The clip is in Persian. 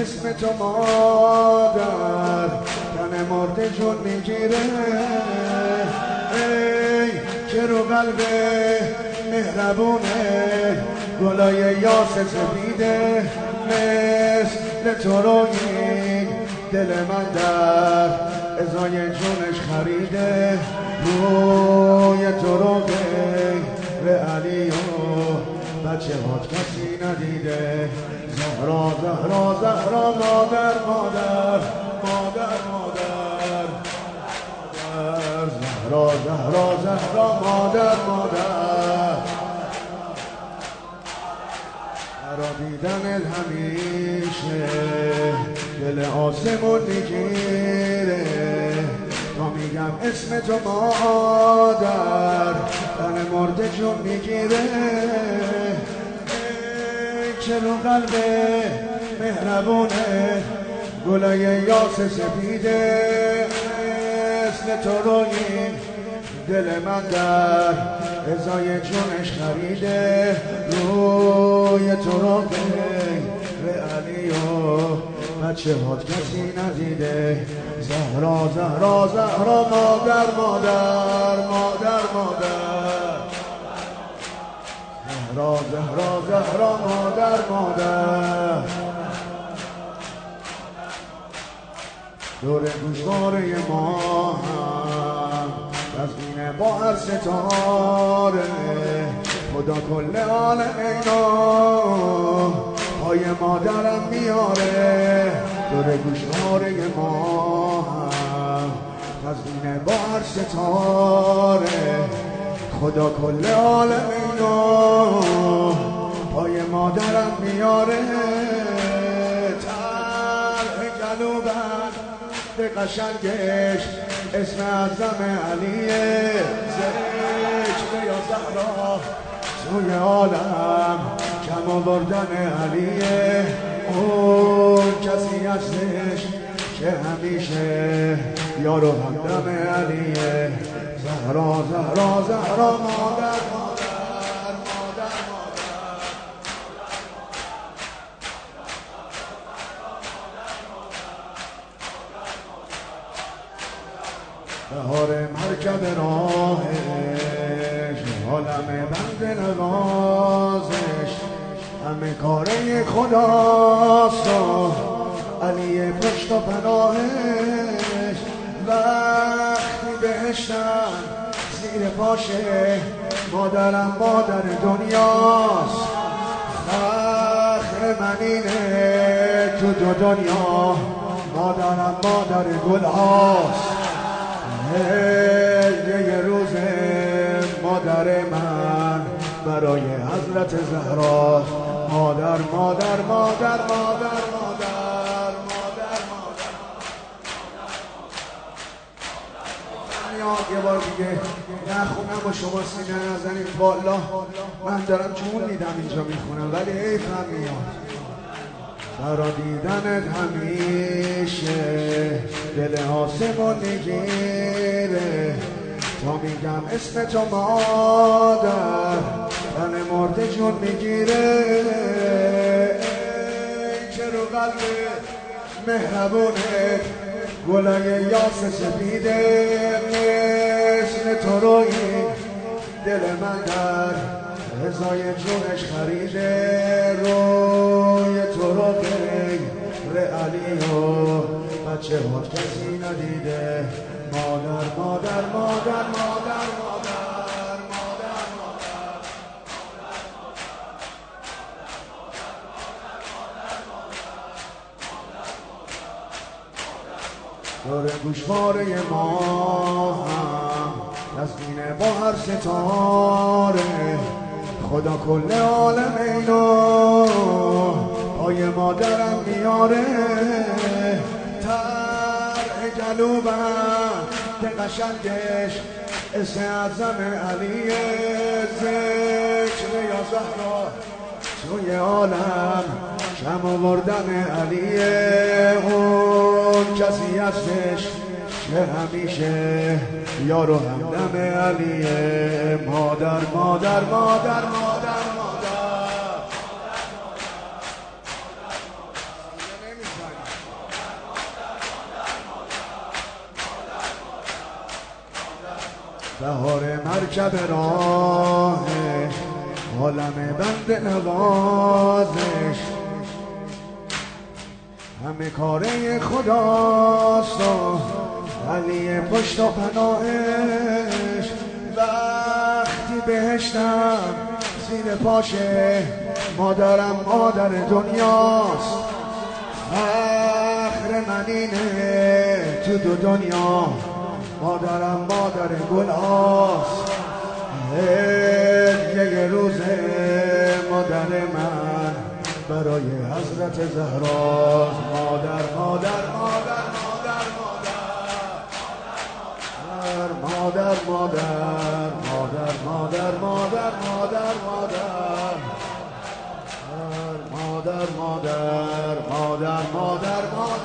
اسم تو مادر تن مرد جون می‌گیره. ای که رو قلب مهربونه گلای یاس سفیده مثل تو روی دل من در ازای جونش خریده روی تو رو به علی و بچه هات کسی ندیده. زهرا زهرا زهرا مادر مادر مادر مادر. زهرا زهرا زهرا مادر مادر. مرا دیدن همیشه دل آسمون می‌گیره. تا میگم اسم تو مادر تن مرده جون می‌گیره. چرا قلب مهربونه گلای یاس سپیده مثل تو روی دل من در ازای جونش خریده. روی تو رو علی و بچه هات کسی ندیده. زهرا زهرا زهرا مادر مادر مادر مادر. زهرا زهرا زهرا مادر مادر. دور گوشواره ما هم تزمین با هر ستاره. خدا کل عالم اینا پای مادرم میاره. دور گوشواره ما هم تزمین با هر ستاره. خدا کل عالم اینا. پای مادرم میاره. تر جنوبم به قشنگش اسم اعظم علیه. ذکر یا زهرا سوی عالم کم آوردن علیه. اون کسی هستش که همیشه یارو همدم علیه. زهرا زهرا زهرا مادر مادر مادر بهار مرکب راهش عالم بند نوازش. همه کاره خداست. و علی پشت و پناهش. وقتی بهشتم زیر پاشه مادرم مادر دنیاست. فخر من اینه تو دو دنیا مادرم مادر گل هاست یه روز مادر من برای حضرت زهرا مادر مادر مادر مادر مادر. میاد. یه بار دیگه. نخونم و شما سینه نزنید بالا من دارم جون میدم اینجا می‌خونم ولی حیفم میاد. برا دیدنت همیشه دل آسمون می‌گیره تا میگم اسم تو مادر تن مرد جون می‌گیره. چرا قلب مهربونه گلای یاس سپیده مثل تو روی دل من در رضای جونش خریده روی تو رو غیر علی و بچه ها کسی ندیده. مادر مادر مادر مادر مادر. دور گوشواره ما هم. تزمین با هر ستاره. خدا کل عالم اینو پای مادرم میاره. تر جلوبم که قشنگش اسم اعظم علی ذکر یا زهرا. سوی عالم کم آوردن علی اون. کسی هستش که همیشه یارو همدم علیه مادر مادر مادر مادر بهار مرکب راهه عالم بند نوازش. همه کاره خداست علی پشت و پناهش. وقتی بهشتم زیر پاشه مادرم مادر دنیاست. فخر منینه تو دو دنیا مادرم مادر گلاست یه روز مادر من برای حضرت زهراز مادر مادر مادر مادر مادر مادر مادر مادر مادر مادر مادر مادر مادر مادر مادر مادر مادر